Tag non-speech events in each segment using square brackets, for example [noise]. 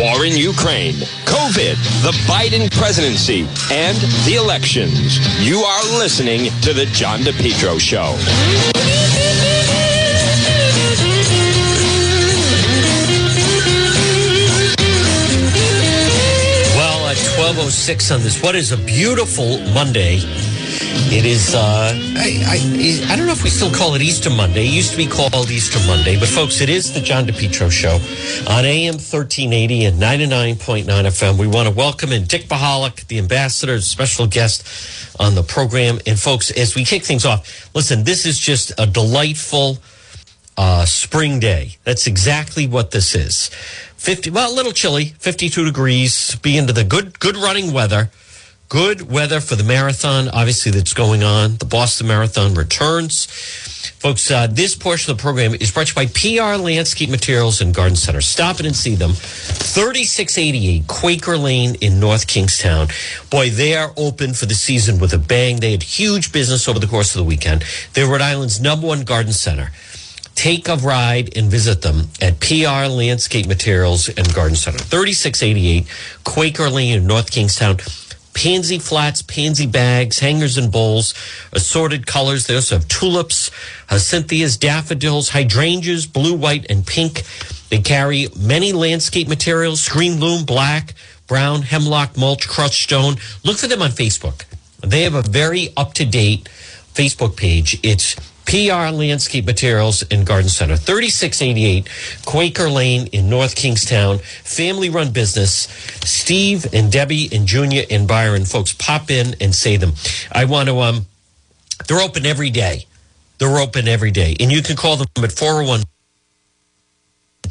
war in Ukraine, COVID, the Biden presidency, and the elections. You are listening to The John DePetro Show. Well, at 12.06 on this, what is a beautiful Monday. It is, uh, I, I, I don't know if we still call it Easter Monday. It used to be called Easter Monday, but folks, it is the John DePetro Show on AM 1380 and 99.9 FM. We want to welcome in Dick Bahalik, the ambassador, special guest on the program. And folks, as we kick things off, listen, this is just a delightful uh, spring day. That's exactly what this is. 50, well, a little chilly, 52 degrees, be into the good, good running weather. Good weather for the marathon, obviously, that's going on. The Boston Marathon returns. Folks, uh, this portion of the program is brought to you by PR Landscape Materials and Garden Center. Stop it and see them. 3688 Quaker Lane in North Kingstown. Boy, they are open for the season with a bang. They had huge business over the course of the weekend. They're Rhode Island's number one garden center. Take a ride and visit them at PR Landscape Materials and Garden Center. 3688 Quaker Lane in North Kingstown pansy flats, pansy bags, hangers and bowls, assorted colors. They also have tulips, uh, hyacinthias, daffodils, hydrangeas, blue, white, and pink. They carry many landscape materials, screen loam, black, brown, hemlock, mulch, crushed stone. Look for them on Facebook. They have a very up to date Facebook page. It's PR Landscape Materials and Garden Center, 3688 Quaker Lane in North Kingstown. Family run business. Steve and Debbie and Junior and Byron, folks, pop in and say them. I want to, um, they're open every day. They're open every day. And you can call them at 401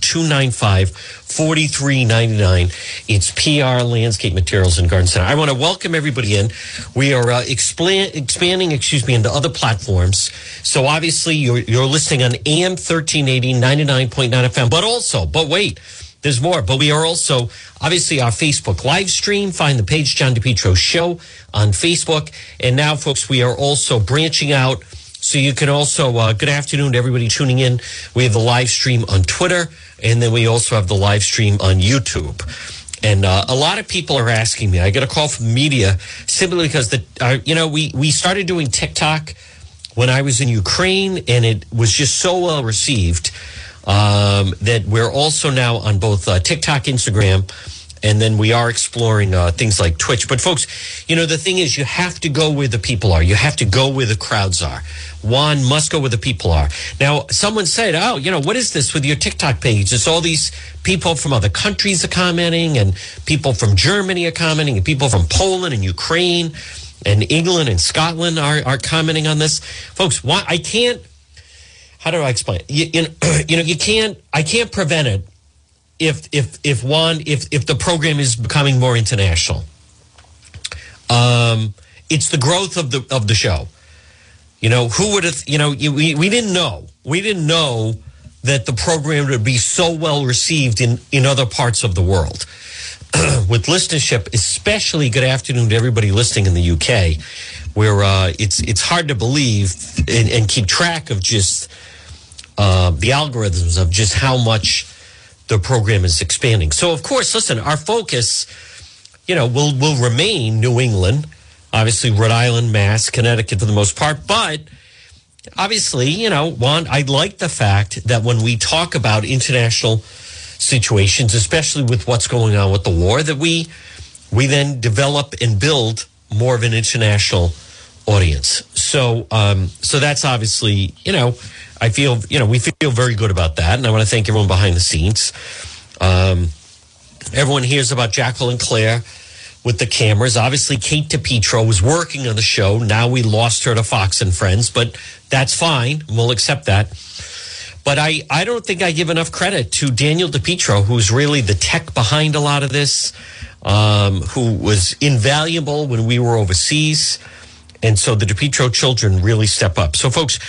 295 4399. It's PR Landscape Materials and Garden Center. I want to welcome everybody in. We are uh, expand, expanding, excuse me, into other platforms. So obviously you're, you're listening on AM 1380, 99.9 FM, but also, but wait, there's more. But we are also obviously our Facebook live stream. Find the page John DePetro Show on Facebook. And now, folks, we are also branching out. So you can also, uh, good afternoon to everybody tuning in. We have the live stream on Twitter, and then we also have the live stream on YouTube. And uh, a lot of people are asking me. I get a call from media simply because the, uh, you know, we we started doing TikTok when I was in Ukraine, and it was just so well received um, that we're also now on both uh, TikTok, Instagram, and then we are exploring uh, things like Twitch. But folks, you know, the thing is, you have to go where the people are. You have to go where the crowds are. One must go where the people are. Now, someone said, "Oh, you know, what is this with your TikTok page? It's all these people from other countries are commenting, and people from Germany are commenting, and people from Poland and Ukraine." And England and Scotland are, are commenting on this, folks. Why I can't how do I explain? You, you, know, [clears throat] you know, you can't. I can't prevent it if if if one if if the program is becoming more international. Um, it's the growth of the of the show. You know, who would have? You know, we we didn't know. We didn't know that the program would be so well received in in other parts of the world. [clears throat] With listenership, especially good afternoon to everybody listening in the UK, where uh, it's it's hard to believe and, and keep track of just uh, the algorithms of just how much the program is expanding. So, of course, listen, our focus, you know, will will remain New England, obviously Rhode Island, Mass, Connecticut for the most part, but obviously, you know, one, I like the fact that when we talk about international situations, especially with what's going on with the war, that we we then develop and build more of an international audience. So, um, so that's obviously, you know, I feel, you know, we feel very good about that. And I want to thank everyone behind the scenes. Um, everyone hears about Jacqueline Claire with the cameras. Obviously, Kate DePetro was working on the show. Now we lost her to Fox and Friends, but that's fine. We'll accept that. But I, I don't think I give enough credit to Daniel DePetro, who's really the tech behind a lot of this, um, who was invaluable when we were overseas. And so the DePetro children really step up. So, folks,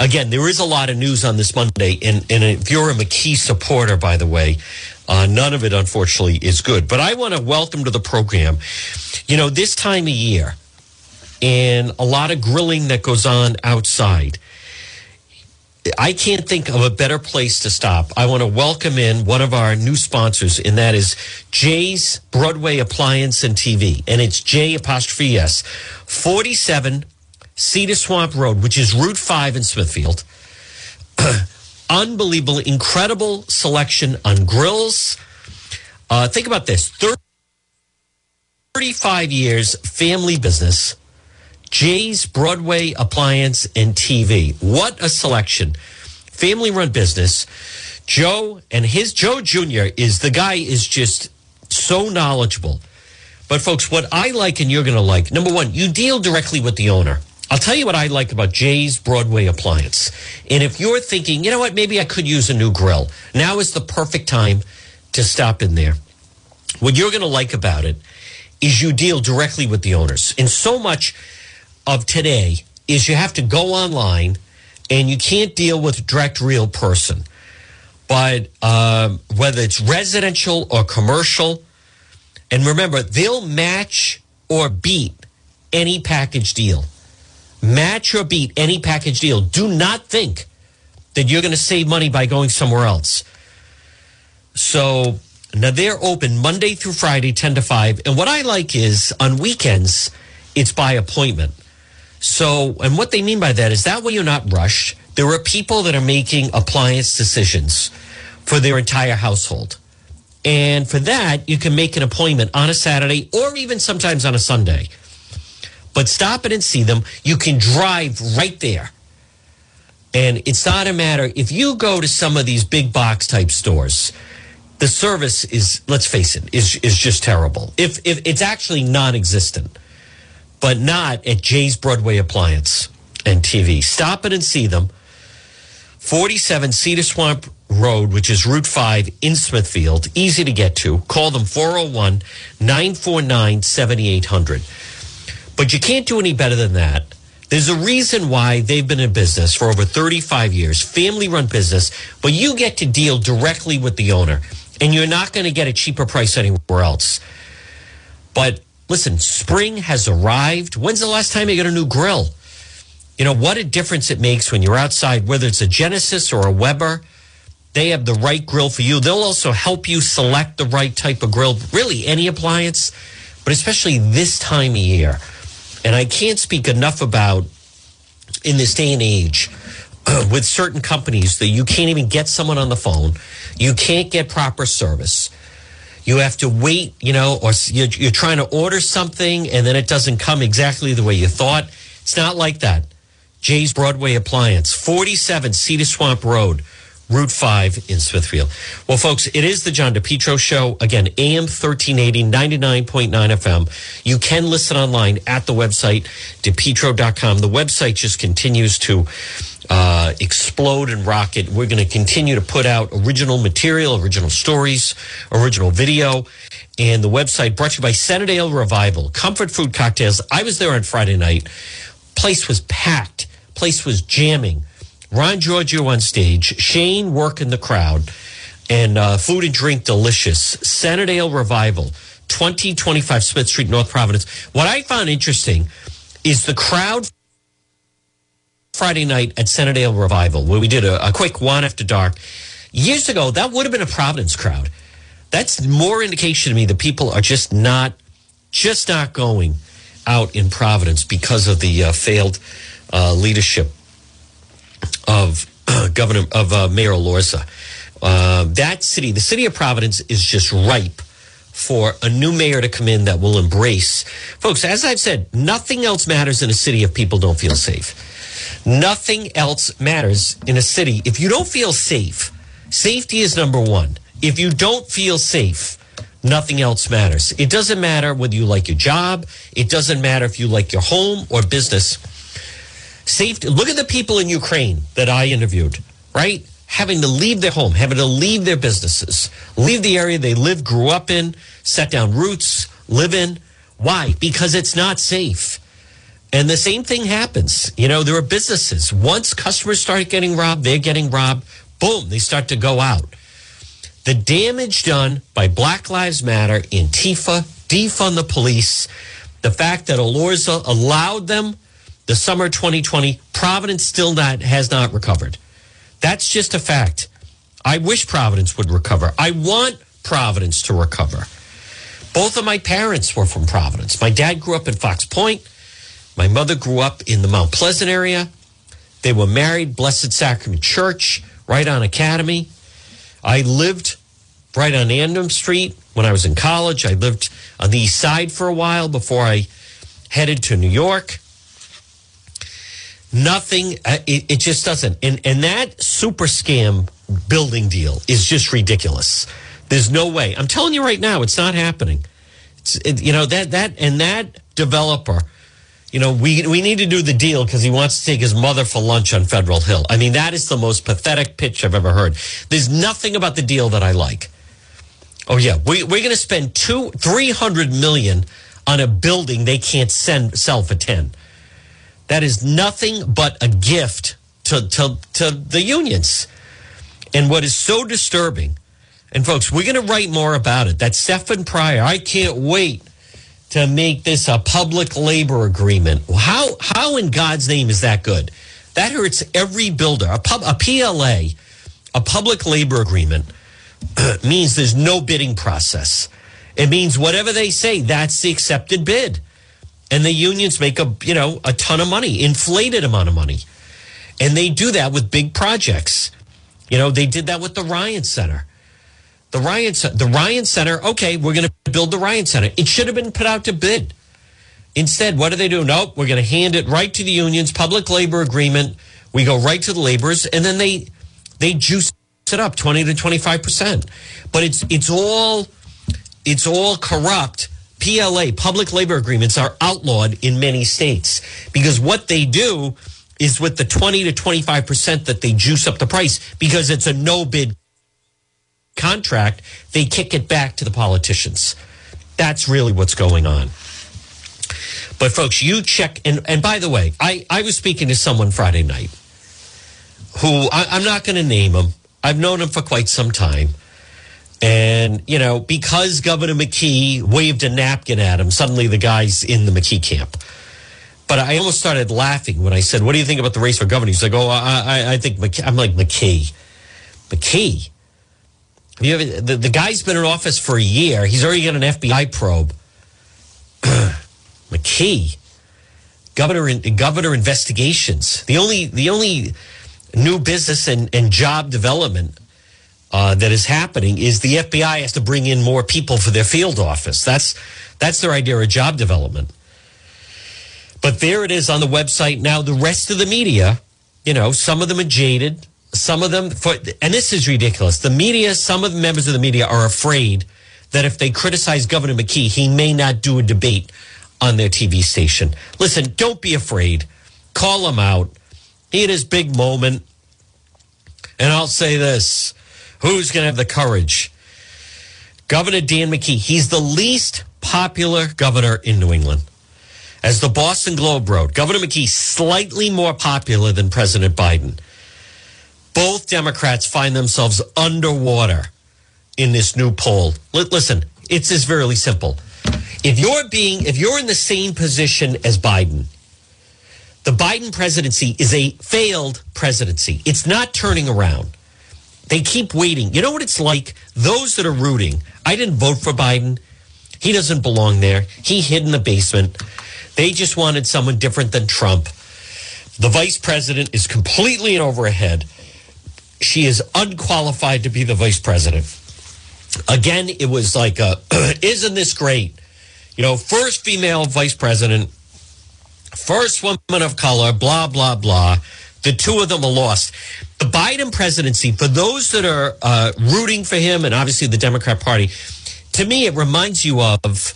again, there is a lot of news on this Monday. And, and if you're a McKee supporter, by the way, uh, none of it, unfortunately, is good. But I want to welcome to the program, you know, this time of year and a lot of grilling that goes on outside. I can't think of a better place to stop. I want to welcome in one of our new sponsors, and that is Jay's Broadway Appliance and TV. And it's J apostrophe S, 47 Cedar Swamp Road, which is Route 5 in Smithfield. [clears throat] Unbelievable, incredible selection on grills. Uh, think about this 35 years family business. Jay's Broadway Appliance and TV. What a selection. Family run business. Joe and his Joe Jr. is the guy is just so knowledgeable. But folks, what I like and you're going to like, number one, you deal directly with the owner. I'll tell you what I like about Jay's Broadway Appliance. And if you're thinking, you know what, maybe I could use a new grill, now is the perfect time to stop in there. What you're going to like about it is you deal directly with the owners. And so much of today is you have to go online and you can't deal with direct real person. But um, whether it's residential or commercial, and remember, they'll match or beat any package deal. Match or beat any package deal. Do not think that you're going to save money by going somewhere else. So now they're open Monday through Friday, 10 to 5. And what I like is on weekends, it's by appointment. So, and what they mean by that is that way you're not rushed. There are people that are making appliance decisions for their entire household. And for that, you can make an appointment on a Saturday or even sometimes on a Sunday. But stop it and see them. You can drive right there. And it's not a matter, if you go to some of these big box type stores, the service is, let's face it, is, is just terrible. If, if it's actually non existent but not at Jay's Broadway Appliance and TV. Stop it and see them. 47 Cedar Swamp Road, which is Route 5 in Smithfield. Easy to get to. Call them 401 949 7800. But you can't do any better than that. There's a reason why they've been in business for over 35 years, family run business, but you get to deal directly with the owner and you're not going to get a cheaper price anywhere else. But Listen, spring has arrived. When's the last time you got a new grill? You know, what a difference it makes when you're outside, whether it's a Genesis or a Weber. They have the right grill for you. They'll also help you select the right type of grill, really any appliance, but especially this time of year. And I can't speak enough about in this day and age [clears throat] with certain companies that you can't even get someone on the phone. You can't get proper service. You have to wait, you know, or you're, you're trying to order something and then it doesn't come exactly the way you thought. It's not like that. Jay's Broadway Appliance, 47 Cedar Swamp Road, Route 5 in Smithfield. Well, folks, it is the John DePetro Show. Again, AM 1380, 99.9 FM. You can listen online at the website, depetro.com. The website just continues to uh, explode and rocket. We're going to continue to put out original material, original stories, original video. And the website brought to you by Centerdale Revival, comfort food cocktails. I was there on Friday night. Place was packed. Place was jamming. Ron Giorgio on stage, Shane working the crowd, and uh, food and drink delicious. Centerdale Revival, 2025 Smith Street, North Providence. What I found interesting is the crowd Friday night at Centerdale Revival, where we did a, a quick one after dark. Years ago, that would have been a Providence crowd. That's more indication to me that people are just not, just not going out in Providence because of the uh, failed uh, leadership of uh, [clears throat] Governor of uh, Mayor Elorza. Uh, that city, the city of Providence, is just ripe for a new mayor to come in that will embrace, folks. As I've said, nothing else matters in a city if people don't feel safe. Nothing else matters in a city. If you don't feel safe, safety is number one. If you don't feel safe, nothing else matters. It doesn't matter whether you like your job, it doesn't matter if you like your home or business. Safety. Look at the people in Ukraine that I interviewed, right? Having to leave their home, having to leave their businesses, leave the area they live, grew up in, set down roots, live in. Why? Because it's not safe. And the same thing happens. You know, there are businesses. Once customers start getting robbed, they're getting robbed. Boom, they start to go out. The damage done by Black Lives Matter, Antifa, defund the police, the fact that Elorza allowed them the summer 2020, Providence still not has not recovered. That's just a fact. I wish Providence would recover. I want Providence to recover. Both of my parents were from Providence. My dad grew up in Fox Point. My mother grew up in the Mount Pleasant area. They were married, Blessed Sacrament Church, right on Academy. I lived right on Andom Street when I was in college. I lived on the east side for a while before I headed to New York. Nothing, uh, it, it just doesn't. And, and that super scam building deal is just ridiculous. There's no way. I'm telling you right now, it's not happening. It's, it, you know, that, that, and that developer, you know, we, we need to do the deal because he wants to take his mother for lunch on Federal Hill. I mean, that is the most pathetic pitch I've ever heard. There's nothing about the deal that I like. Oh yeah, we, we're going to spend two, three hundred million on a building they can't send sell for ten. That is nothing but a gift to to to the unions. And what is so disturbing, and folks, we're going to write more about it. That Stefan Pryor, I can't wait to make this a public labor agreement. How how in God's name is that good? That hurts every builder. A, pub, a PLA, a public labor agreement [clears throat] means there's no bidding process. It means whatever they say, that's the accepted bid. And the unions make a, you know, a ton of money, inflated amount of money. And they do that with big projects. You know, they did that with the Ryan Center. The Ryan, the Ryan Center, okay, we're going to build the Ryan Center. It should have been put out to bid. Instead, what do they do? Nope, we're going to hand it right to the unions, public labor agreement. We go right to the laborers, and then they they juice it up 20 to 25%. But it's it's all it's all corrupt. PLA, public labor agreements are outlawed in many states because what they do is with the 20 to 25% that they juice up the price because it's a no bid contract, they kick it back to the politicians. That's really what's going on. But folks, you check and and by the way, I I was speaking to someone Friday night who I, I'm not going to name him I've known him for quite some time. And, you know, because Governor McKee waved a napkin at him, suddenly the guy's in the McKee camp. But I almost started laughing when I said, What do you think about the race for governor? He's like, Oh, I, I think McKee. I'm like, McKee. McKee? You ever, the, the guy's been in office for a year. He's already got an FBI probe. [clears throat] McKee. Governor, governor investigations. The only, the only new business and, and job development uh, that is happening is the FBI has to bring in more people for their field office. That's that's their idea of job development. But there it is on the website now. The rest of the media, you know, some of them are jaded. Some of them, for, and this is ridiculous. The media, some of the members of the media are afraid that if they criticize Governor McKee, he may not do a debate on their TV station. Listen, don't be afraid. Call him out he had his big moment. And I'll say this who's going to have the courage? Governor Dan McKee, he's the least popular governor in New England. As the Boston Globe wrote, Governor McKee slightly more popular than President Biden. Both Democrats find themselves underwater in this new poll. Listen, it's just very simple. If you're being, if you're in the same position as Biden, the Biden presidency is a failed presidency. It's not turning around. They keep waiting. You know what it's like? Those that are rooting, I didn't vote for Biden. He doesn't belong there. He hid in the basement. They just wanted someone different than Trump. The vice president is completely in over head. She is unqualified to be the vice president. Again, it was like, a, [clears throat] isn't this great? You know, first female vice president first woman of color, blah, blah, blah. The two of them are lost. The Biden presidency, for those that are uh, rooting for him and obviously the Democrat Party, to me, it reminds you of,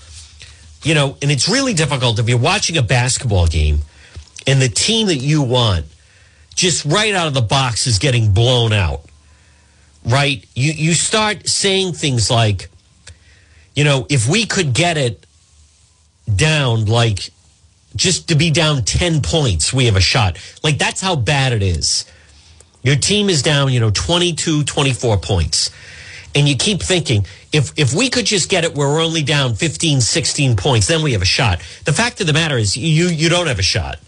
you know, and it's really difficult if you're watching a basketball game and the team that you want just right out of the box is getting blown out, right? You, you start saying things like, you know, if we could get it down like just to be down 10 points, we have a shot. Like that's how bad it is. Your team is down, you know, 22, 24 points. And you keep thinking, if if we could just get it where we're only down 15, 16 points, then we have a shot. The fact of the matter is you you don't have a shot.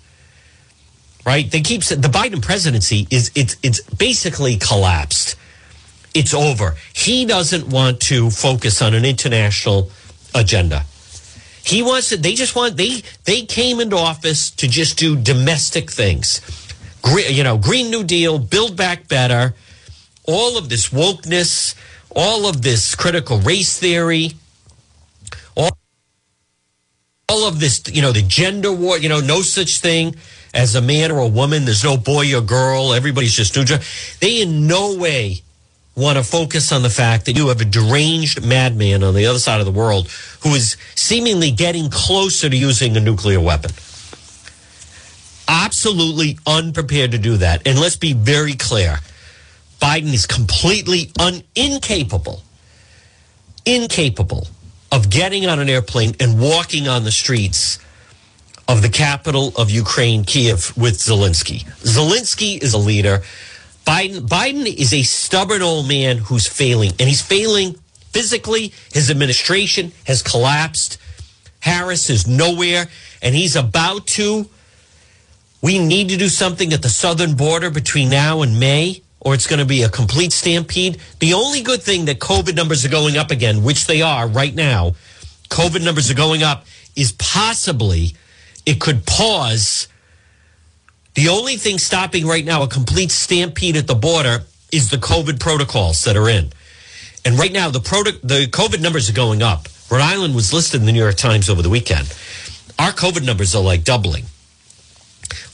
Right? They keep the Biden presidency is it's it's basically collapsed. It's over. He doesn't want to focus on an international agenda. He wants to, they just want they they came into office to just do domestic things. You know, Green New Deal, build back better, all of this wokeness, all of this critical race theory, all, all of this, you know, the gender war, you know, no such thing as a man or a woman. There's no boy or girl. Everybody's just neutral. They in no way want to focus on the fact that you have a deranged madman on the other side of the world who is seemingly getting closer to using a nuclear weapon. Absolutely unprepared to do that. And let's be very clear Biden is completely un- incapable, incapable of getting on an airplane and walking on the streets of the capital of Ukraine, Kiev, with Zelensky. Zelensky is a leader. Biden, Biden is a stubborn old man who's failing, and he's failing physically. His administration has collapsed. Harris is nowhere, and he's about to. We need to do something at the southern border between now and May, or it's going to be a complete stampede. The only good thing that COVID numbers are going up again, which they are right now, COVID numbers are going up, is possibly it could pause the only thing stopping right now a complete stampede at the border is the COVID protocols that are in. And right now, the, proto- the COVID numbers are going up. Rhode Island was listed in the New York Times over the weekend. Our COVID numbers are like doubling.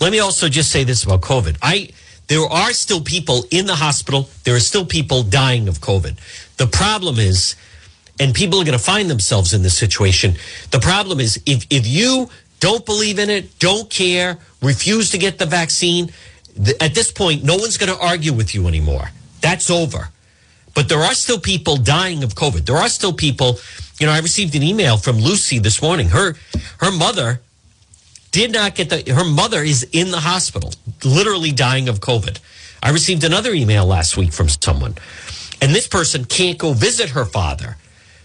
Let me also just say this about COVID. I there are still people in the hospital. There are still people dying of COVID. The problem is, and people are going to find themselves in this situation. The problem is if if you don't believe in it, don't care, refuse to get the vaccine, at this point, no one's going to argue with you anymore. That's over. But there are still people dying of COVID. There are still people, you know, I received an email from Lucy this morning. Her her mother did not get the her mother is in the hospital, literally dying of COVID. I received another email last week from someone. And this person can't go visit her father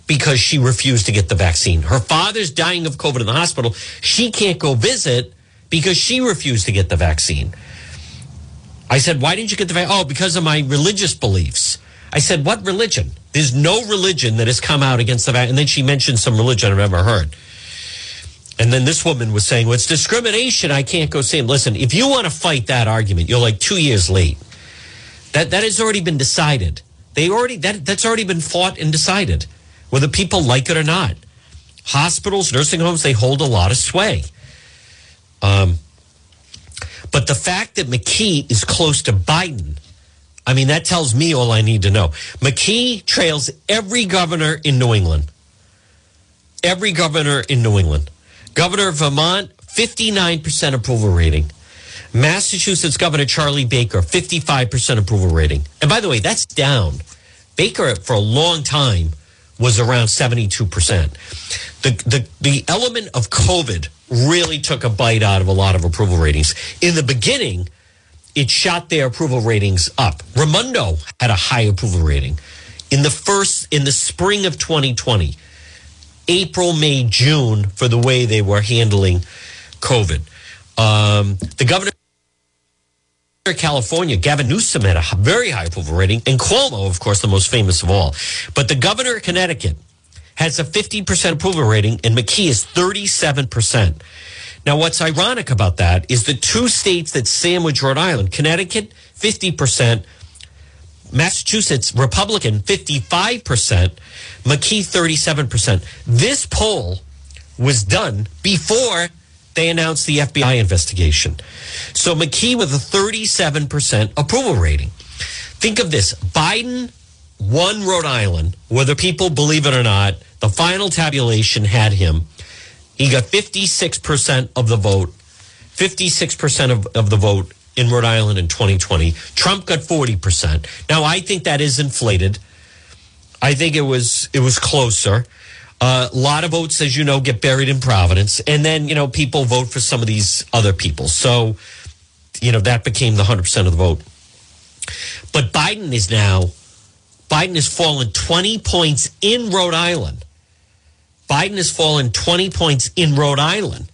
because she refused to get the vaccine. Her father's dying of COVID in the hospital. She can't go visit because she refused to get the vaccine. I said, Why didn't you get the vaccine? Oh, because of my religious beliefs. I said, What religion? There's no religion that has come out against the vaccine. And then she mentioned some religion I've never heard. And then this woman was saying, Well, it's discrimination. I can't go see him. Listen, if you want to fight that argument, you're like two years late. That that has already been decided. They already that that's already been fought and decided, whether people like it or not. Hospitals, nursing homes, they hold a lot of sway. Um, but the fact that McKee is close to Biden, I mean, that tells me all I need to know. McKee trails every governor in New England. Every governor in New England. Governor of Vermont, 59% approval rating. Massachusetts Governor Charlie Baker, 55% approval rating. And by the way, that's down. Baker, for a long time, was around 72%. The, the, the element of COVID really took a bite out of a lot of approval ratings. In the beginning, it shot their approval ratings up. Raimondo had a high approval rating. In the first, in the spring of 2020, April, May, June, for the way they were handling COVID. Um, the governor California, Gavin Newsom, had a very high approval rating, and Cuomo, of course, the most famous of all. But the governor of Connecticut, has a 50% approval rating and McKee is 37%. Now, what's ironic about that is the two states that sandwich Rhode Island, Connecticut, 50%, Massachusetts, Republican, 55%, McKee, 37%. This poll was done before they announced the FBI investigation. So McKee with a 37% approval rating. Think of this Biden won Rhode Island, whether people believe it or not. The final tabulation had him. He got 56% of the vote, 56% of, of the vote in Rhode Island in 2020. Trump got 40%. Now, I think that is inflated. I think it was it was closer. A lot of votes, as you know, get buried in Providence, and then you know people vote for some of these other people. So, you know that became the hundred percent of the vote. But Biden is now Biden has fallen 20 points in Rhode Island. Biden has fallen 20 points in Rhode Island.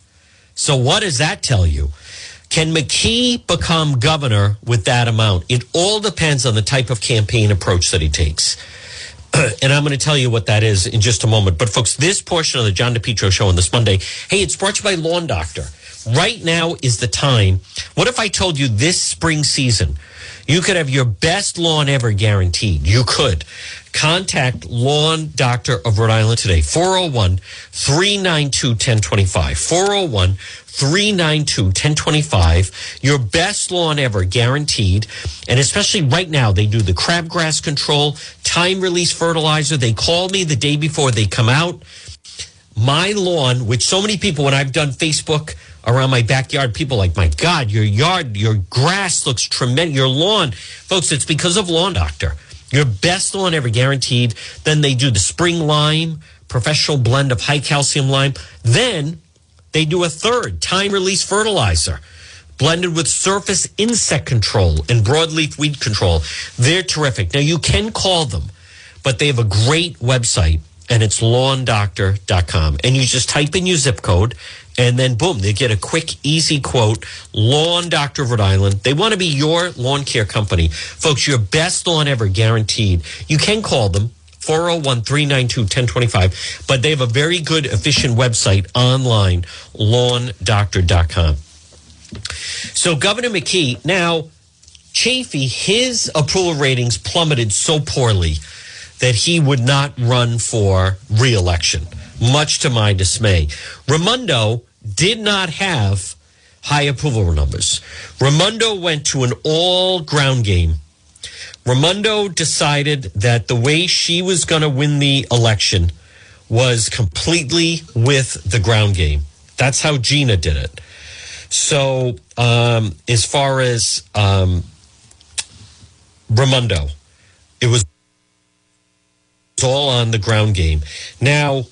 So, what does that tell you? Can McKee become governor with that amount? It all depends on the type of campaign approach that he takes. [clears throat] and I'm going to tell you what that is in just a moment. But folks, this portion of the John DePetro show on this Monday, hey, it's brought to you by Lawn Doctor. Right now is the time. What if I told you this spring season, you could have your best lawn ever guaranteed? You could. Contact Lawn Doctor of Rhode Island today, 401 392 1025. 401 392 1025. Your best lawn ever guaranteed. And especially right now, they do the crabgrass control, time release fertilizer. They call me the day before they come out. My lawn, which so many people, when I've done Facebook around my backyard, people like, my God, your yard, your grass looks tremendous. Your lawn, folks, it's because of Lawn Doctor. Your best lawn ever guaranteed. Then they do the spring lime, professional blend of high calcium lime. Then they do a third time release fertilizer blended with surface insect control and broadleaf weed control. They're terrific. Now you can call them, but they have a great website and it's lawndoctor.com. And you just type in your zip code and then boom, they get a quick, easy quote. Lawn Doctor of Rhode Island. They want to be your lawn care company. Folks, your best lawn ever guaranteed. You can call them 401 392 1025, but they have a very good, efficient website online, lawndoctor.com. So, Governor McKee, now, Chafee, his approval ratings plummeted so poorly that he would not run for reelection, much to my dismay. Raimondo did not have high approval numbers. Raimondo went to an all ground game. Raimondo decided that the way she was going to win the election was completely with the ground game. That's how Gina did it. So, um, as far as um, it was all on the ground game. Now,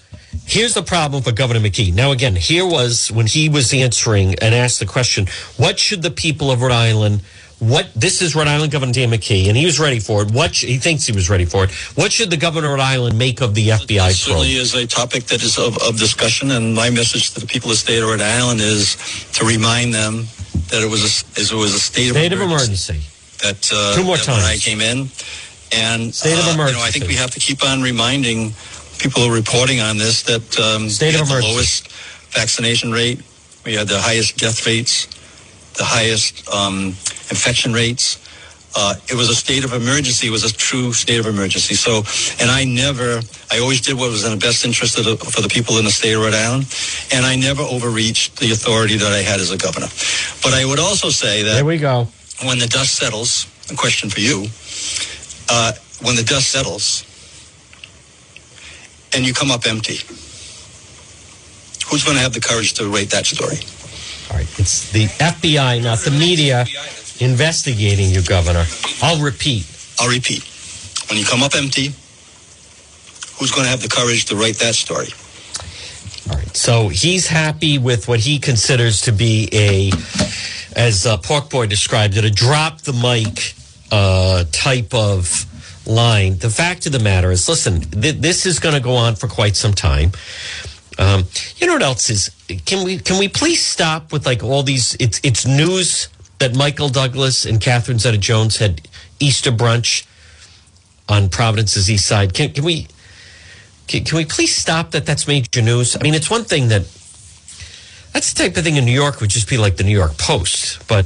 here's the problem for Governor McKee. Now, again, here was when he was answering and asked the question, what should the people of Rhode Island what this is Rhode Island Governor Dan McKee, and he was ready for it. What he thinks he was ready for it. What should the governor of Rhode Island make of the FBI? Certainly is a topic that is of, of discussion, and my message to the people of the state of Rhode Island is to remind them that it was a, it was a state, state of emergency. emergency. That uh, two more that times when I came in, and state of uh, emergency. You know, I think we have to keep on reminding people who are reporting on this that um, state we of had emergency. the lowest vaccination rate, we had the highest death rates, the highest um, infection rates. Uh, it was a state of emergency. It was a true state of emergency. So, and I never, I always did what was in the best interest of the, for the people in the state of Rhode Island, and I never overreached the authority that I had as a governor. But I would also say that there we go. When the dust settles, a question for you: uh, When the dust settles, and you come up empty, who's going to have the courage to rate that story? All right, it's the FBI, not the media, investigating you, Governor. I'll repeat. I'll repeat. When you come up empty, who's going to have the courage to write that story? All right. So he's happy with what he considers to be a, as uh, Pork Boy described it, a drop the mic uh, type of line. The fact of the matter is, listen, th- this is going to go on for quite some time. Um, you know what else is? Can we can we please stop with like all these? It's it's news that Michael Douglas and Catherine Zeta-Jones had Easter brunch on Providence's east side. Can can we can, can we please stop that? That's major news. I mean, it's one thing that that's the type of thing in New York would just be like the New York Post, but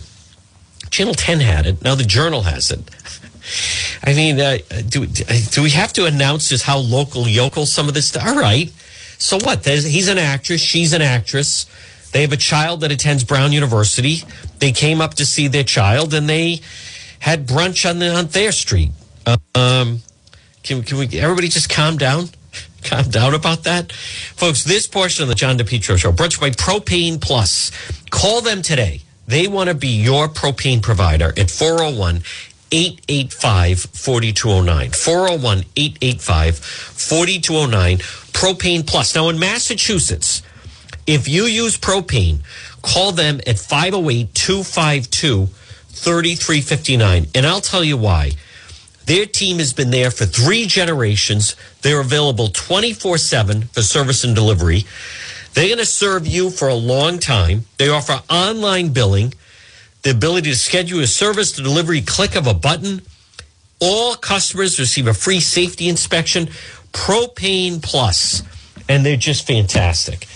Channel Ten had it. Now the Journal has it. I mean, uh, do do we have to announce just how local yokel some of this? Stuff? All right. So what? There's, he's an actress. She's an actress. They have a child that attends Brown University. They came up to see their child, and they had brunch on the on their street. Um, can, can we? Everybody just calm down. [laughs] Calm down about that, folks. This portion of the John DePetro show brunch by Propane Plus. Call them today. They want to be your propane provider at 401 885 4209. 401 885 4209. Propane Plus. Now in Massachusetts, if you use propane, call them at 508 252 3359. And I'll tell you why. Their team has been there for three generations. They're available 24 7 for service and delivery. They're going to serve you for a long time. They offer online billing. the ability to schedule a service the delivery click of a button. All customers receive a free safety inspection. Propane Plus, and they're just fantastic.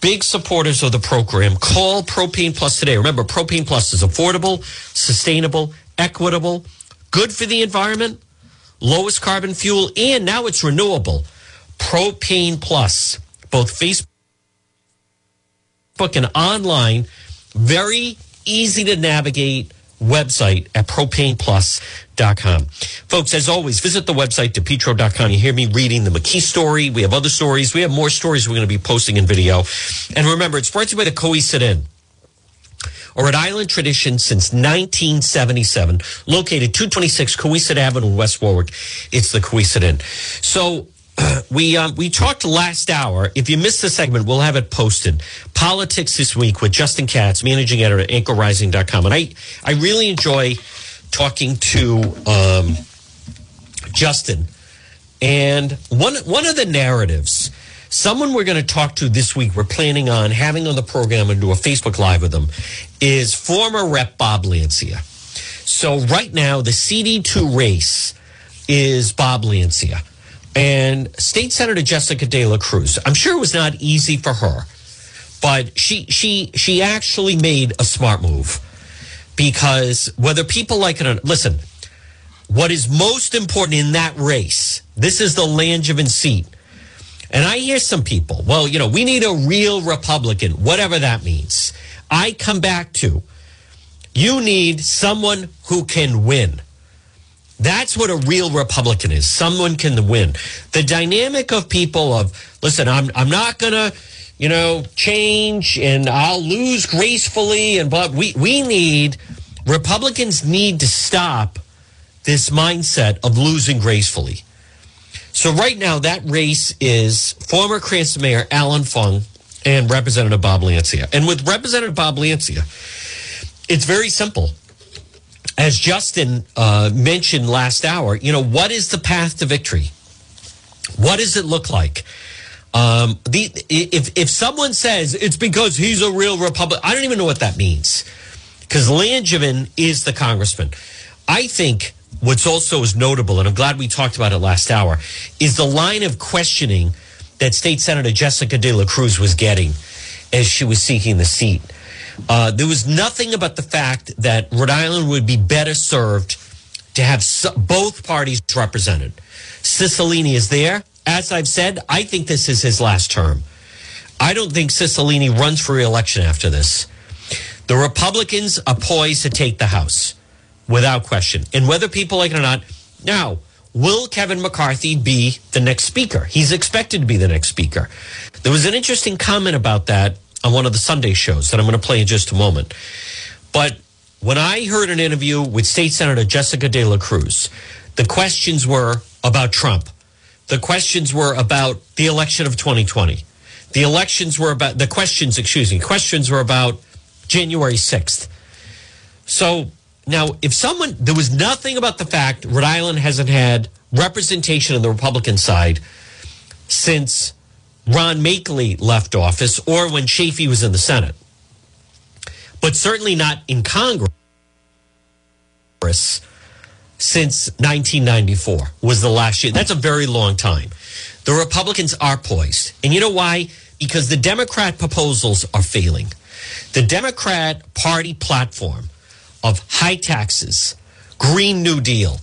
Big supporters of the program. Call Propane Plus today. Remember, Propane Plus is affordable, sustainable, equitable, good for the environment, lowest carbon fuel, and now it's renewable. Propane Plus, both Facebook and online, very easy to navigate website at propaneplus.com. Folks, as always, visit the website, depetro.com. You hear me reading the McKee story. We have other stories. We have more stories we're going to be posting in video. And remember, it's brought to you by the Cowesett Inn. A Rhode Island tradition since 1977, located 226 Cowesett Avenue, West Warwick. It's the Cowesett Inn. So [clears throat] we um, we talked last hour. If you missed the segment, we'll have it posted. Politics this week with Justin Katz, managing editor at anchorrising.com. And I, I really enjoy talking to um, Justin. And one one of the narratives, someone we're going to talk to this week, we're planning on having on the program and do a Facebook Live with them, is former Rep Bob Lancia. So right now, the CD2 race is Bob Lancia and State Senator Jessica De La Cruz. I'm sure it was not easy for her, but she she she actually made a smart move because whether people like it or not, listen, what is most important in that race, this is the Langevin seat. And I hear some people, well, you know, we need a real Republican, whatever that means. I come back to you need someone who can win. That's what a real Republican is. Someone can win. The dynamic of people of, listen, I'm, I'm not to, you know, change and I'll lose gracefully. And but we, we need, Republicans need to stop this mindset of losing gracefully. So right now, that race is former Cranston Mayor Allan Fung and Representative Bob Lancia. And with Representative Bob Lancia, it's very simple as Justin uh, mentioned last hour, you know, what is the path to victory? What does it look like? Um, the if if someone says it's because he's a real Republican, I don't even know what that means because Langevin is the congressman. I think what's also is notable, and I'm glad we talked about it last hour, is the line of questioning that State Senator Jessica De La Cruz was getting as she was seeking the seat. Uh, there was nothing about the fact that Rhode Island would be better served to have both parties represented. Cicilline is there. As I've said, I think this is his last term. I don't think Cicilline runs for reelection after this. The Republicans are poised to take the House without question. And whether people like it or not, now, will Kevin McCarthy be the next speaker? He's expected to be the next speaker. There was an interesting comment about that on one of the Sunday shows that I'm going to play in just a moment. But when I heard an interview with State Senator Jessica De La Cruz, the questions were about Trump. The questions were about the election of 2020. The elections were about the questions, excuse me, questions were about January 6th. So now, if someone, there was nothing about the fact Rhode Island hasn't had representation on the Republican side since Ron Machtley left office or when Chafee was in the Senate, but certainly not in Congress since 1994 was the last year. That's a very long time. The Republicans are poised. And you know why? Because the Democrat proposals are failing. The Democrat Party platform of high taxes, Green New Deal,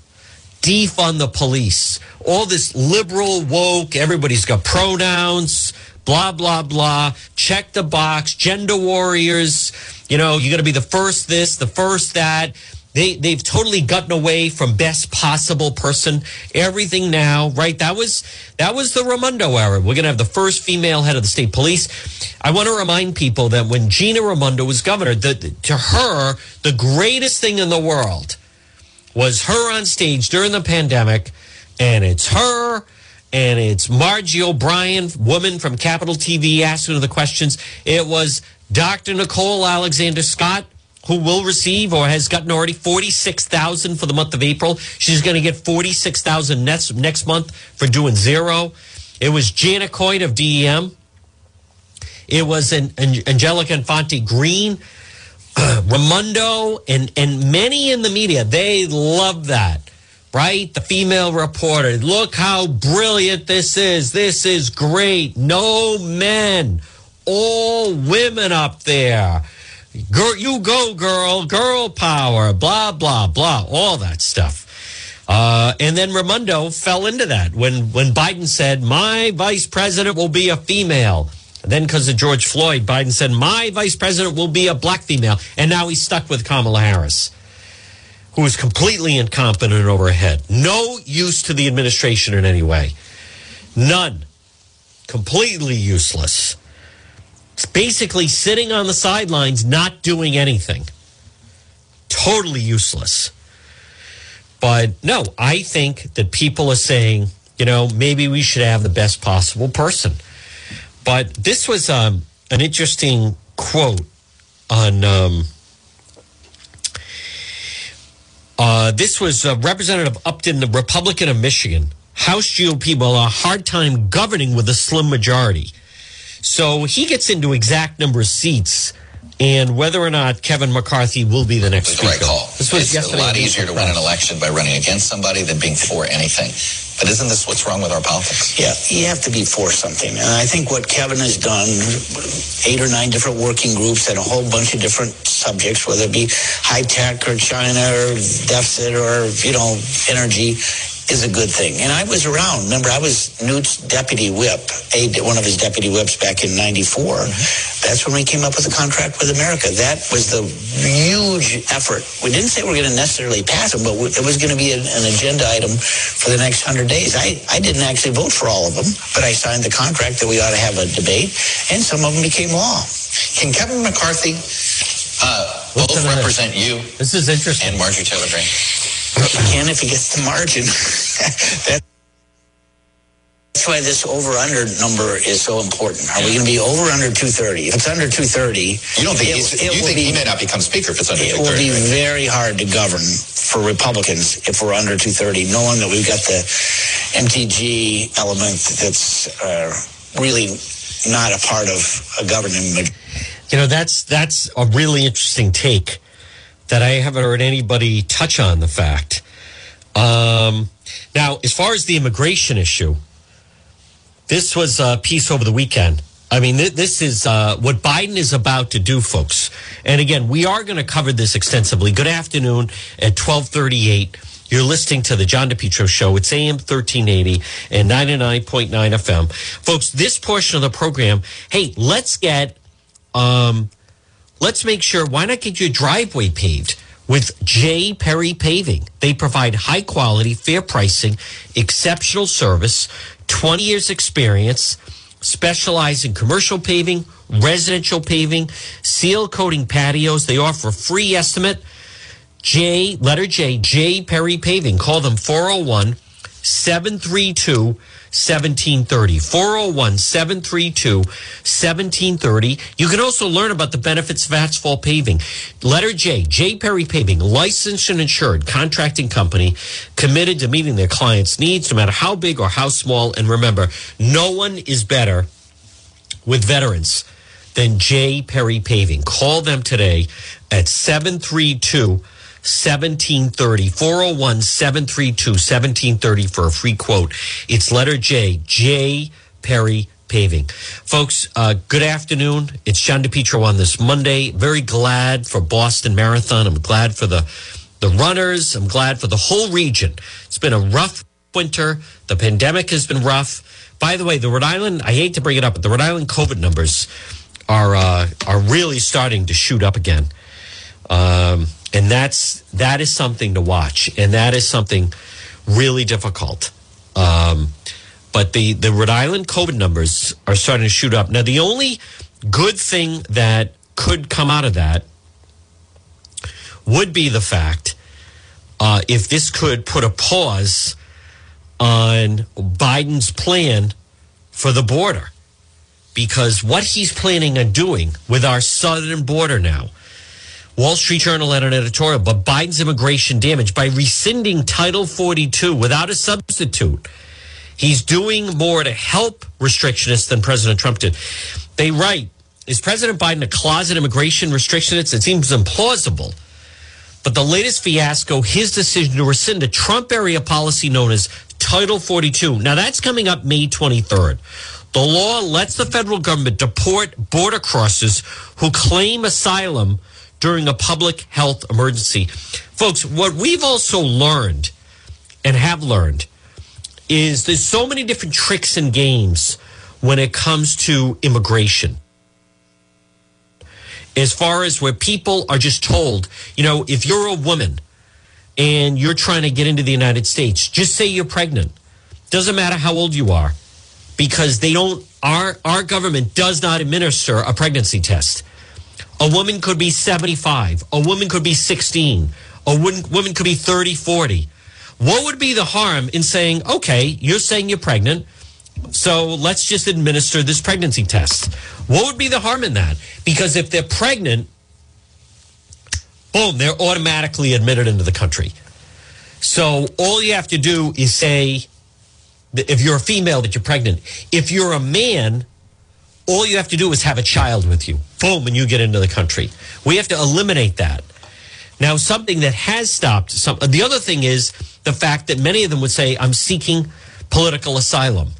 defund the police, all this liberal woke, everybody's got pronouns, blah, blah, blah, check the box, gender warriors, you know, you're going to be the first this, the first that. They, they've totally gotten away from best possible person. Everything now, right? That was, that was the Raimondo era. We're going to have the first female head of the state police. I want to remind people that when Gina Raimondo was governor, that to her, the greatest thing in the world was her on stage during the pandemic, and it's her and it's Margie O'Brien, woman from Capital TV, asking the questions. It was Dr. Nicole Alexander Scott, who will receive or has gotten already forty six thousand for the month of April. She's going to get forty six thousand next next month for doing zero. It was Janet Coit of DEM. It was an, an Angelica Infante Green [clears throat] Raimondo and and many in the media they love that right? The female reporter. Look how brilliant this is. This is great. No men. All women up there. Girl you go girl. Girl power. Blah blah blah. All that stuff. Uh, and then Raimondo fell into that when when Biden said my vice president will be a female then, because of George Floyd, Biden said, My vice president will be a black female. And now he's stuck with Kamala Harris, who is completely incompetent over her. No use to the administration in any way. None. Completely useless. It's basically sitting on the sidelines, not doing anything. Totally useless. But no, I think that people are saying, you know, maybe we should have the best possible person. But this was um, an interesting quote on. Um, uh, this was uh, Representative Upton, the Republican of Michigan. House GOP will have a hard time governing with a slim majority. So he gets into exact number of seats and whether or not Kevin McCarthy will be the next the right call. This was it's yesterday. a lot easier to win an election by running against somebody than being for anything. But isn't this what's wrong with our politics? Yeah, you have to be for something. And I think what Kevin has done, eight or nine different working groups and a whole bunch of different subjects, whether it be high tech or China or deficit or, you know, energy, is a good thing. And I was around. Remember, I was Newt's deputy whip, a, one of his deputy whips back in 94. Mm-hmm. That's when we came up with a contract with America. That was the huge effort. We didn't say we are going to necessarily pass it, but it was going to be an, an, agenda item for the next 100 days. I, I didn't actually vote for all of them, but I signed the contract that we ought to have a debate, and some of them became law. Can Kevin McCarthy uh, both represent you this is interesting. and Marjorie Taylor Greene? Can if he gets the margin. [laughs] That's why this over-under number is so important. Are we going to be over under 230? If it's under 230, you don't think it, it you think be, he may not become speaker if it's under 230? It will be very hard to govern for Republicans if we're under 230, knowing that we've got the MTG element that's uh, really not a part of a governing. You know, that's that's a really interesting take that I haven't heard anybody touch on the fact. Um, now, as far as the immigration issue, this was a piece over the weekend. I mean, th- this is uh, what Biden is about to do, folks. And again, we are going to cover this extensively. Good afternoon at twelve thirty-eight. You're listening to the John DePetro Show. It's AM 1380 and 99.9 FM. Folks, this portion of the program, hey, let's get um, let's make sure why not get your driveway paved with J. Perry Paving? They provide high quality, fair pricing, exceptional service, 20 years experience, specialize in commercial paving, residential paving, seal coating patios. They offer a free estimate. J, letter J, J. Perry Paving. Call them 401 732 1730. 401 732 1730. You can also learn about the benefits of asphalt paving. Letter J, J. Perry Paving, licensed and insured contracting company committed to meeting their clients' needs, no matter how big or how small. And remember, no one is better with veterans than J. Perry Paving. Call them today at 732 1730 401 732 1730 for a free quote. It's letter J, J Perry Paving. Folks, uh, good afternoon. It's John DePetro on this Monday. Very glad for Boston Marathon. I'm glad for the, the runners. I'm glad for the whole region. It's been a rough winter. The pandemic has been rough. By the way, the Rhode Island, I hate to bring it up, but the Rhode Island COVID numbers are, uh, are really starting to shoot up again. Um, and that's that is something to watch, and that is something really difficult. Um, but the the Rhode Island COVID numbers are starting to shoot up. Now, the only good thing that could come out of that would be the fact uh, if this could put a pause on Biden's plan for the border, because what he's planning on doing with our southern border now Wall Street Journal had an editorial, but Biden's immigration damage by rescinding Title 42 without a substitute. He's doing more to help restrictionists than President Trump did. They write Is President Biden a closet immigration restrictionist? It seems implausible. But the latest fiasco, his decision to rescind a Trump area policy known as Title 42. Now, that's coming up May 23rd. The law lets the federal government deport border crossers who claim asylum during a public health emergency. Folks, what we've also learned and have learned is there's so many different tricks and games when it comes to immigration. As far as where people are just told, you know, if you're a woman and you're trying to get into the United States, just say you're pregnant. Doesn't matter how old you are because they don't our our government does not administer a pregnancy test. A woman could be 75, a woman could be 16, a woman, could be 30, 40. What would be the harm in saying, okay, you're saying you're pregnant, so let's just administer this pregnancy test? What would be the harm in that? Because if they're pregnant, boom, they're automatically admitted into the country. So all you have to do is say, if you're a female that you're pregnant. If you're a man, all you have to do is have a child with you. Boom, and you get into the country. We have to eliminate that. Now, something that has stopped some. The other thing is the fact that many of them would say, "I'm seeking political asylum."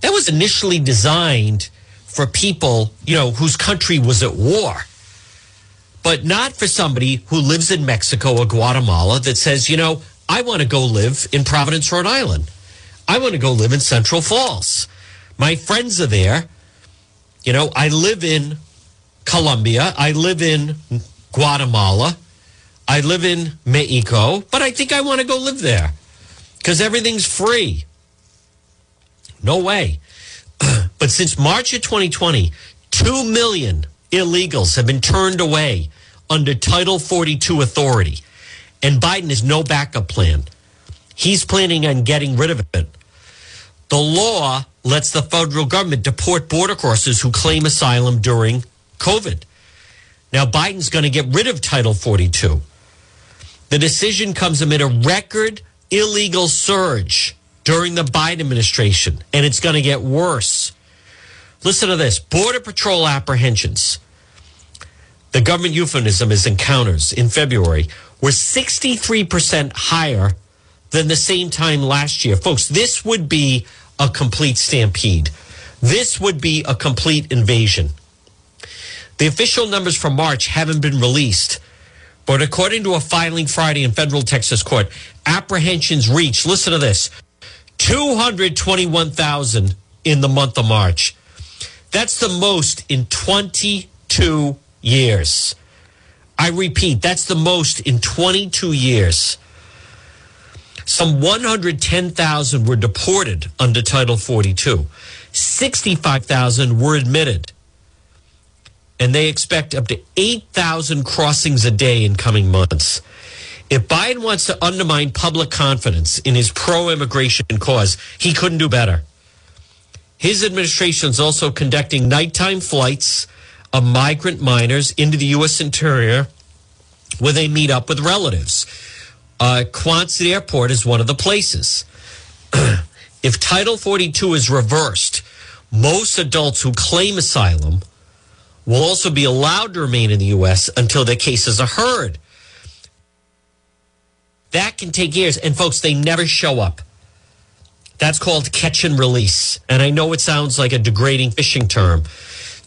That was initially designed for people, you know, whose country was at war, but not for somebody who lives in Mexico or Guatemala that says, you know, I want to go live in Providence, Rhode Island. I want to go live in Central Falls. My friends are there. You know, I live in Colombia. I live in Guatemala. I live in Mexico, but I think I want to go live there because everything's free. No way. [clears throat] but since March of 2020, 2 million illegals have been turned away under Title 42 authority. And Biden has no backup plan. He's planning on getting rid of it. The law lets the federal government deport border crossers who claim asylum during COVID. Now, Biden's going to get rid of Title 42. The decision comes amid a record illegal surge during the Biden administration, and it's going to get worse. Listen to this Border Patrol apprehensions. The government euphemism is encounters in February were 63% higher than the same time last year. Folks, this would be a complete stampede. This would be a complete invasion. The official numbers for March haven't been released, but according to a filing Friday in federal Texas court, apprehensions reached, listen to this, 221,000 in the month of March. That's the most in 22 years. I repeat, that's the most in 22 years. Some 110,000 were deported under Title 42. 65,000 were admitted. And they expect up to 8,000 crossings a day in coming months. If Biden wants to undermine public confidence in his pro immigration cause, he couldn't do better. His administration is also conducting nighttime flights of migrant minors into the U.S. interior where they meet up with relatives. Uh, Quonset Airport is one of the places. [clears throat] if Title 42 is reversed, most adults who claim asylum will also be allowed to remain in the U.S. until their cases are heard. That can take years. And folks, they never show up. That's called catch and release. And I know it sounds like a degrading fishing term.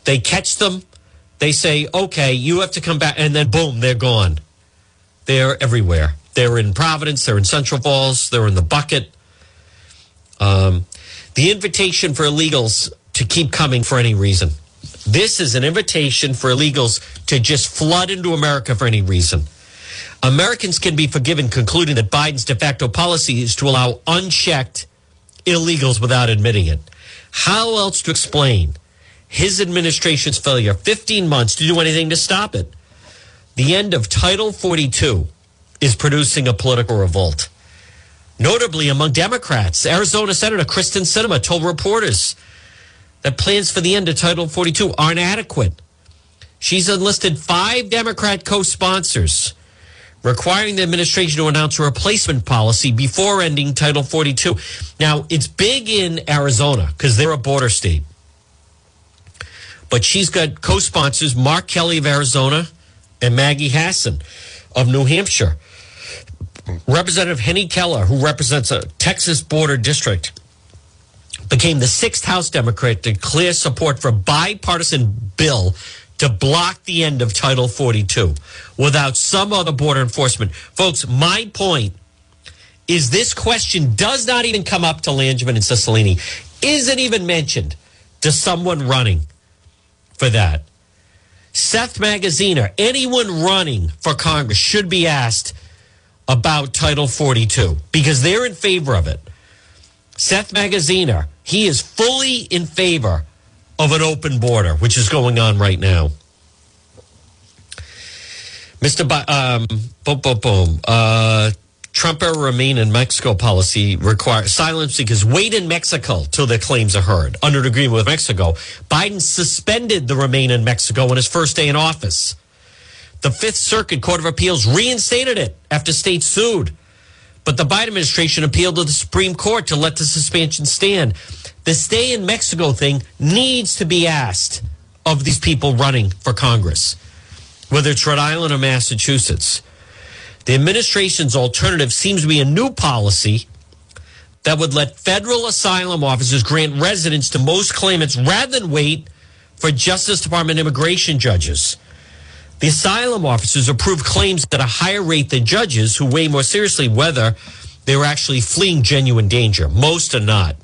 They catch them, they say, okay, you have to come back, and then boom, they're gone. They're everywhere. They're in Providence, they're in Central Falls, they're in Pawtucket. Um, the invitation for illegals to keep coming for any reason. This is an invitation for illegals to just flood into America for any reason. Americans can be forgiven concluding that Biden's de facto policy is to allow unchecked illegals without admitting it. How else to explain his administration's failure, 15 months to do anything to stop it? The end of Title 42 is producing a political revolt. Notably among Democrats, Arizona Senator Kyrsten Sinema told reporters that plans for the end of Title 42 aren't adequate. She's enlisted five Democrat co sponsors requiring the administration to announce a replacement policy before ending Title 42. Now, it's big in Arizona because they're a border state. But she's got co sponsors Mark Kelly of Arizona and Maggie Hassan of New Hampshire. Representative Henry Cuellar, who represents a Texas border district, became the sixth House Democrat to declare support for a bipartisan bill to block the end of Title 42 without some other border enforcement. Folks, my point is this question does not even come up to Langevin and Cicilline, isn't even mentioned to someone running for that. Seth Magaziner, anyone running for Congress should be asked about Title 42 because they're in favor of it. Seth Magaziner, he is fully in favor of an open border, which is going on right now. Mr. Bi- um, boom, boom, boom. Uh, Trump remain in Mexico policy requires silence because wait in Mexico till their claims are heard. Under an agreement with Mexico, Biden suspended the remain in Mexico on his first day in office. The Fifth Circuit Court of Appeals reinstated it after states sued. But the Biden administration appealed to the Supreme Court to let the suspension stand. The stay in Mexico thing needs to be asked of these people running for Congress, whether it's Rhode Island or Massachusetts. The administration's alternative seems to be a new policy that would let federal asylum officers grant residence to most claimants rather than wait for Justice Department immigration judges. The asylum officers approve claims at a higher rate than judges who weigh more seriously whether they're actually fleeing genuine danger. Most are not.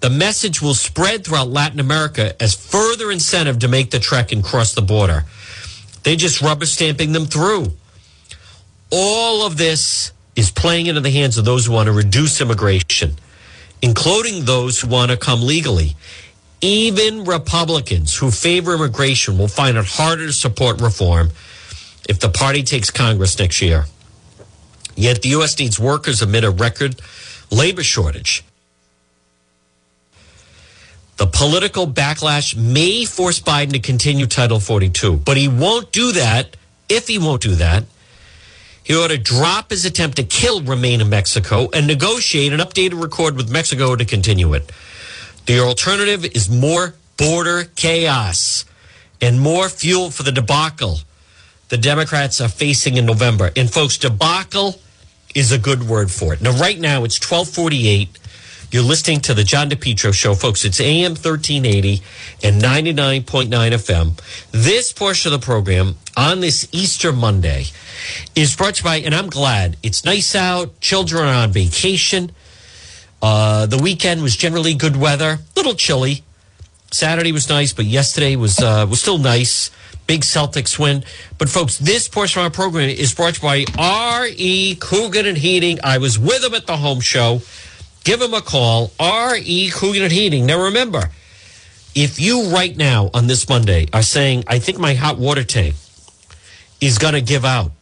The message will spread throughout Latin America as further incentive to make the trek and cross the border. They're just rubber stamping them through. All of this is playing into the hands of those who want to reduce immigration, including those who want to come legally. Even Republicans who favor immigration will find it harder to support reform if the party takes Congress next year. Yet the U.S. needs workers amid a record labor shortage. The political backlash may force Biden to continue Title 42, but he won't do that. If he won't do that, he ought to drop his attempt to kill Remain in Mexico and negotiate an updated record with Mexico to continue it. The alternative is more border chaos and more fuel for the debacle the Democrats are facing in November. And folks, debacle is a good word for it. Now, right now, it's 1248. You're listening to the John DePetro show, folks. It's AM 1380 and 99.9 FM. This portion of the program on this Easter Monday is brought to you by, and I'm glad it's nice out, children are on vacation. Uh, the weekend was generally good weather, little chilly. Saturday was nice, but yesterday was uh, was still nice. Big Celtics win. But folks, this portion of our program is brought to you by R.E. Coogan and Heating. I was with them at the home show. Give them a call. R.E. Coogan and Heating. Now remember, if you right now on this Monday are saying, I think my hot water tank is going to give out,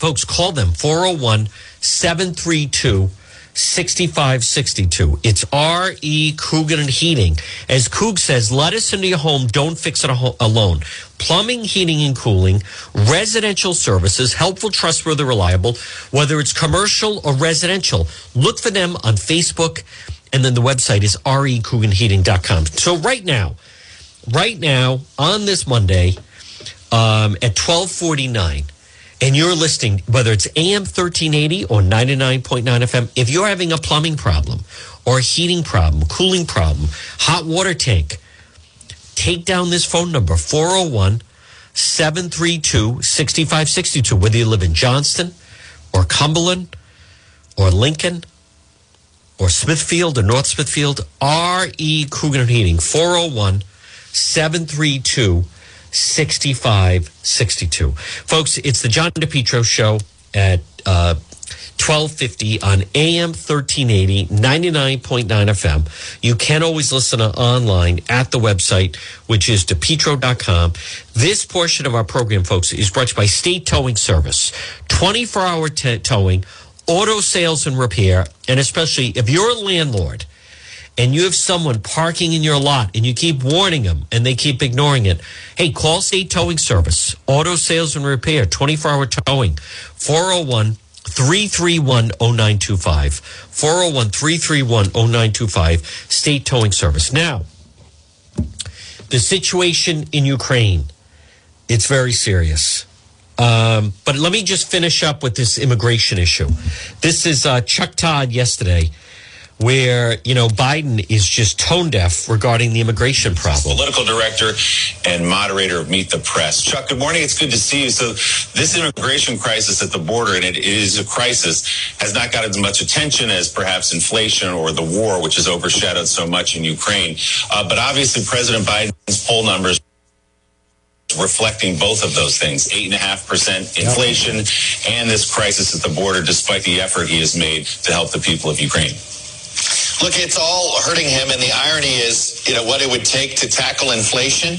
folks, call them 401 732 6562. It's R.E. Coogan and Heating. As Coog says, let us into your home. Don't fix it alone. Plumbing, heating, and cooling, residential services, helpful, trustworthy, reliable, whether it's commercial or residential. Look for them on Facebook. And then the website is recooganheating.com. So right now, right now on this Monday um, at 1249, and you're listening, whether it's AM 1380 or 99.9 FM, if you're having a plumbing problem or a heating problem, cooling problem, hot water tank, take down this phone number 401 732 6562. Whether you live in Johnston or Cumberland or Lincoln or Smithfield or North Smithfield, R.E. Coogan Heating 401 732 6562. Folks, it's the John DePetro show at uh, 1250 on AM 1380, 99.9 FM. You can always listen online at the website, which is depetro.com. This portion of our program, folks, is brought to you by State Towing Service. 24 hour t- towing, auto sales and repair, and especially if you're a landlord and you have someone parking in your lot and you keep warning them and they keep ignoring it, hey, call State Towing Service, Auto Sales and Repair, 24 hour towing, 401 331 0925. 401 331 0925, State Towing Service. Now, the situation in Ukraine, it's very serious. Um, but let me just finish up with this immigration issue. This is uh, Chuck Todd yesterday where you know Biden is just tone deaf regarding the immigration problem. Political director and moderator of Meet the Press. Chuck, good morning. It's good to see you. So this immigration crisis at the border, and it is a crisis, has not got as much attention as perhaps inflation or the war, which has overshadowed so much in Ukraine. Uh, but obviously, President Biden's poll numbers reflecting both of those things 8.5% inflation and this crisis at the border, despite the effort he has made to help the people of Ukraine. Look, it's all hurting him, and the irony is, you know, what it would take to tackle inflation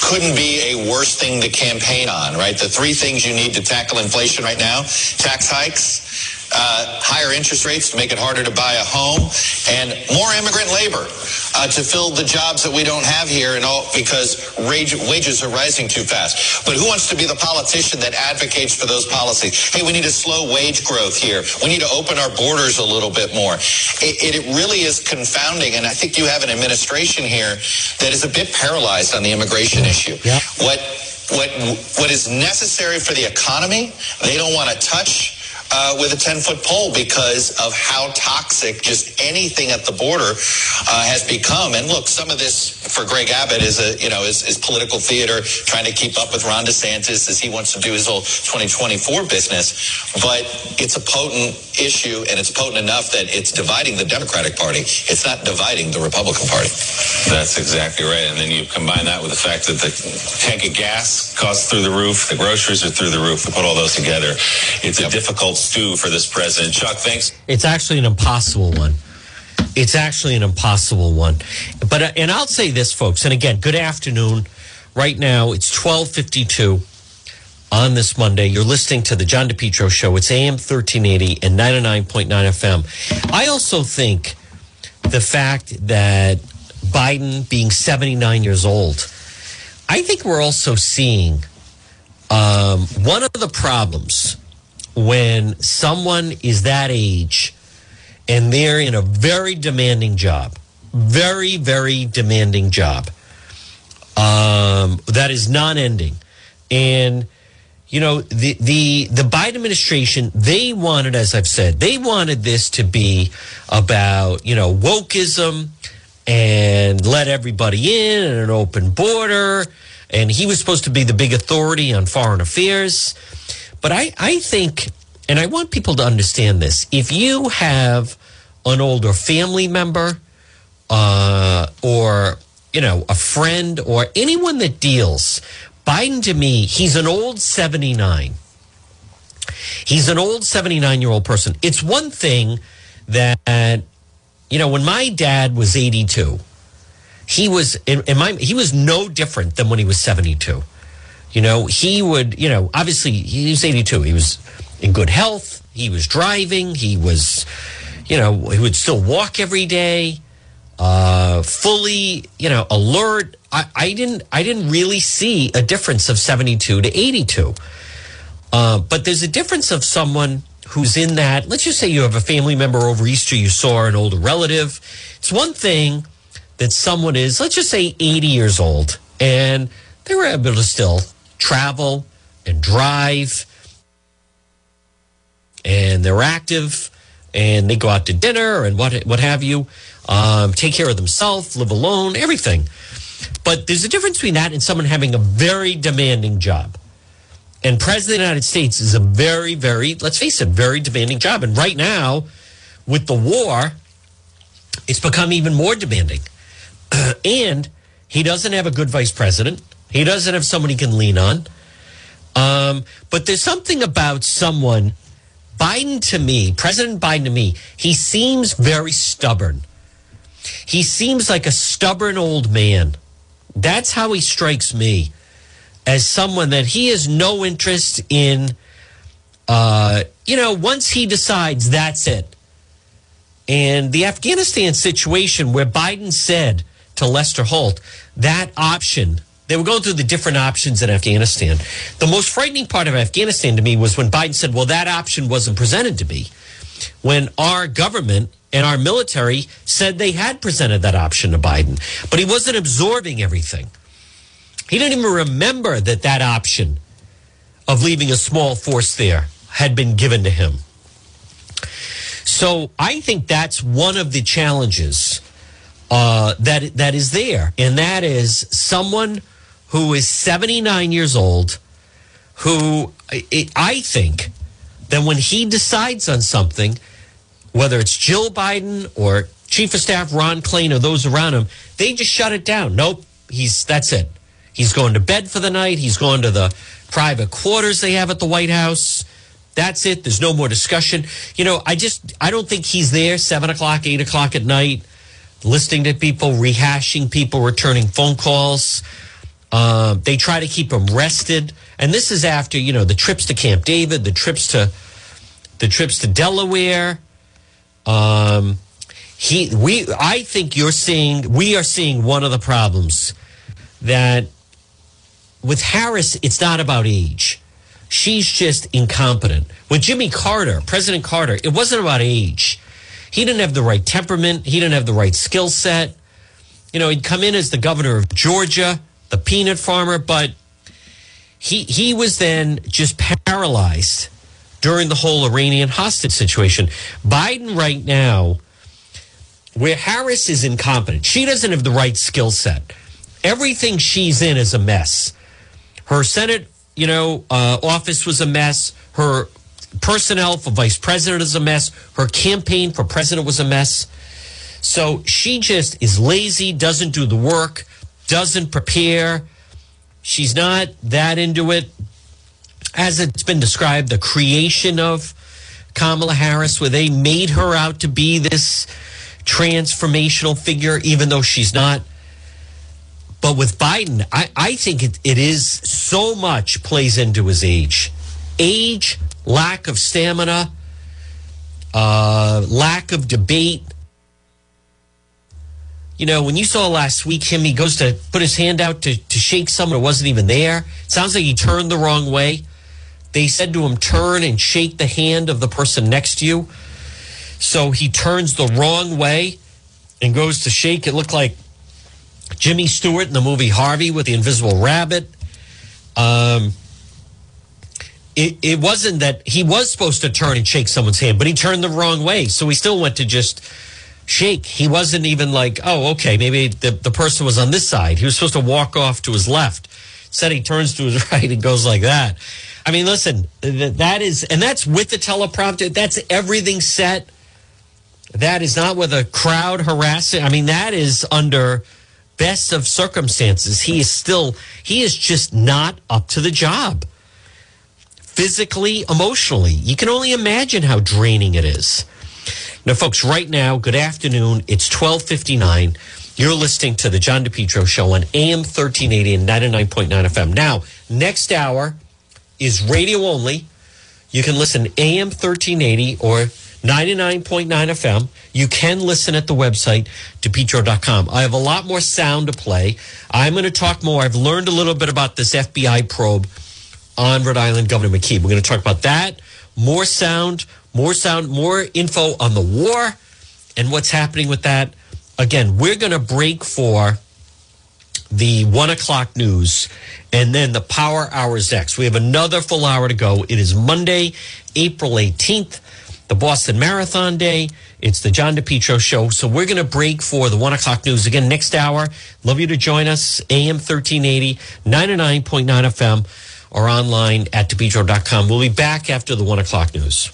couldn't be a worse thing to campaign on, right? The three things you need to tackle inflation right now tax hikes, uh, higher interest rates to make it harder to buy a home, and more immigrant labor uh, to fill the jobs that we don't have here, and all because wage, wages are rising too fast. But who wants to be the politician that advocates for those policies? Hey, we need to slow wage growth here. We need to open our borders a little bit more. It, it really is confounding, and I think you have an administration here that is a bit paralyzed on the immigration issue. Yep. What what what is necessary for the economy, they don't want to touch uh, with a 10 foot pole because of how toxic just anything at the border uh, has become. And look, some of this for Greg Abbott is a, you know, is, is political theater trying to keep up with Ron DeSantis as he wants to do his whole 2024 business. But it's a potent issue and it's potent enough that it's dividing the Democratic Party. It's not dividing the Republican Party. That's exactly right. And then you combine that with the fact that the tank of gas costs through the roof, the groceries are through the roof. We put all those together. It's a difficult stew for this president. Chuck, thanks. It's actually an impossible one. It's actually an impossible one. But uh, and I'll say this, folks. And again, good afternoon. Right now, it's twelve fifty two on this Monday. You're listening to the John DePetro Show. It's AM thirteen eighty and ninety nine point nine FM. I also think the fact that Biden being seventy nine years old, I think we're also seeing um, one of the problems when someone is that age and they're in a very demanding job, very, very demanding job um, that is non-ending, and you know the the the Biden administration they wanted, as I've said, they wanted this to be about you know wokeism and let everybody in and an open border, and he was supposed to be the big authority on foreign affairs. But I, I think, and I want people to understand this if you have an older family member uh, or, you know, a friend or anyone that deals, Biden to me, he's an old 79. He's an old 79 year old person. It's one thing that, you know, when my dad was 82, he was, in, in my, he was no different than when he was 72. You know, he would, you know, obviously he was 82. He was in good health. He was driving. He was, you know, he would still walk every day, uh, fully, you know, alert. I, I didn't, I didn't really see a difference of 72 to 82. Uh, but there's a difference of someone who's in that. Let's just say you have a family member over Easter, you saw an older relative. It's one thing that someone is, let's just say 80 years old, and they were able to still travel and drive. And they're active and they go out to dinner and what what have you. Um, take care of themselves live alone everything. But there's a difference between that and someone having a very demanding job. And president of the united states is a very very let's face it very demanding job. And right now with the war it's become even more demanding. [clears throat] And he doesn't have a good vice president he doesn't have someone he can lean on. Um, but there's something about someone, Biden to me, President Biden to me, he seems very stubborn. He seems like a stubborn old man. That's how he strikes me as someone that he has no interest in. Uh, you know, once he decides, that's it. And the Afghanistan situation, where Biden said to Lester Holt, that option they were going through the different options in Afghanistan. The most frightening part of Afghanistan to me was when Biden said, well, that option wasn't presented to me. when our government and our military said they had presented that option to Biden, but he wasn't absorbing everything. He didn't even remember that that option of leaving a small force there had been given to him. So I think that's one of the challenges uh, that that is there, and that is someone who is 79 years old, who I think that when he decides on something, whether it's Jill Biden or Chief of Staff Ron Klain or those around him, they just shut it down. Nope, he's that's it. He's going to bed for the night. He's going to the private quarters they have at the White House. That's it. There's no more discussion. You know, I just I don't think he's there seven o'clock, eight o'clock at night, listening to people, rehashing people, returning phone calls. Uh, they try to keep him rested, and this is after you know the trips to Camp David, the trips to the trips to Delaware. Um, he, we, I think you're seeing, we are seeing one of the problems that with Harris, it's not about age. She's just incompetent. With Jimmy Carter, President Carter, it wasn't about age. He didn't have the right temperament. He didn't have the right skill set. You know, he'd come in as the governor of Georgia, the peanut farmer, but he he was then just paralyzed during the whole Iranian hostage situation. Biden right now, where Harris is incompetent, she doesn't have the right skill set. Everything she's in is a mess. Her Senate, you know, uh, office was a mess. Her personnel for vice president is a mess. Her campaign for president was a mess. So she just is lazy, doesn't do the work, doesn't prepare. She's not that into it. As it's been described, the creation of Kamala Harris, where they made her out to be this transformational figure, even though she's not. But with Biden, I, I think it, it is so much plays into his age. Age, lack of stamina, uh, lack of debate. You know, when you saw last week him, he goes to put his hand out to, to shake someone who wasn't even there. It sounds like he turned the wrong way. They said to him, turn and shake the hand of the person next to you. So he turns the wrong way and goes to shake. It looked like Jimmy Stewart in the movie Harvey with the invisible rabbit. Um, it, it wasn't that he was supposed to turn and shake someone's hand, but he turned the wrong way. So he still went to just shake. He wasn't even like, oh, okay, maybe the, the person was on this side. He was supposed to walk off to his left. Said he turns to his [laughs] right and goes like that. I mean, listen, that is, and that's with the teleprompter. That's everything set. That is not with a crowd harassing. I mean, that is under best of circumstances. He is still, he is just not up to the job. Physically, emotionally. You can only imagine how draining it is. Now, folks, right now, good afternoon. It's 1259. You're listening to the John DePetro show on AM 1380 and 99.9 FM. Now, next hour is radio only. You can listen AM 1380 or 99.9 FM. You can listen at the website, depetro.com. I have a lot more sound to play. I'm going to talk more. I've learned a little bit about this FBI probe on Rhode Island Governor McKee. We're going to talk about that. More sound, more sound, more info on the war and what's happening with that. Again, we're going to break for the one o'clock news and then the power hours next. We have another full hour to go. It is Monday, April 18th, the Boston Marathon Day. It's the John DePetro show. So we're going to break for the one o'clock news again next hour. Love you to join us. AM 1380, 99.9 FM or online at depetro.com. We'll be back after the one o'clock news.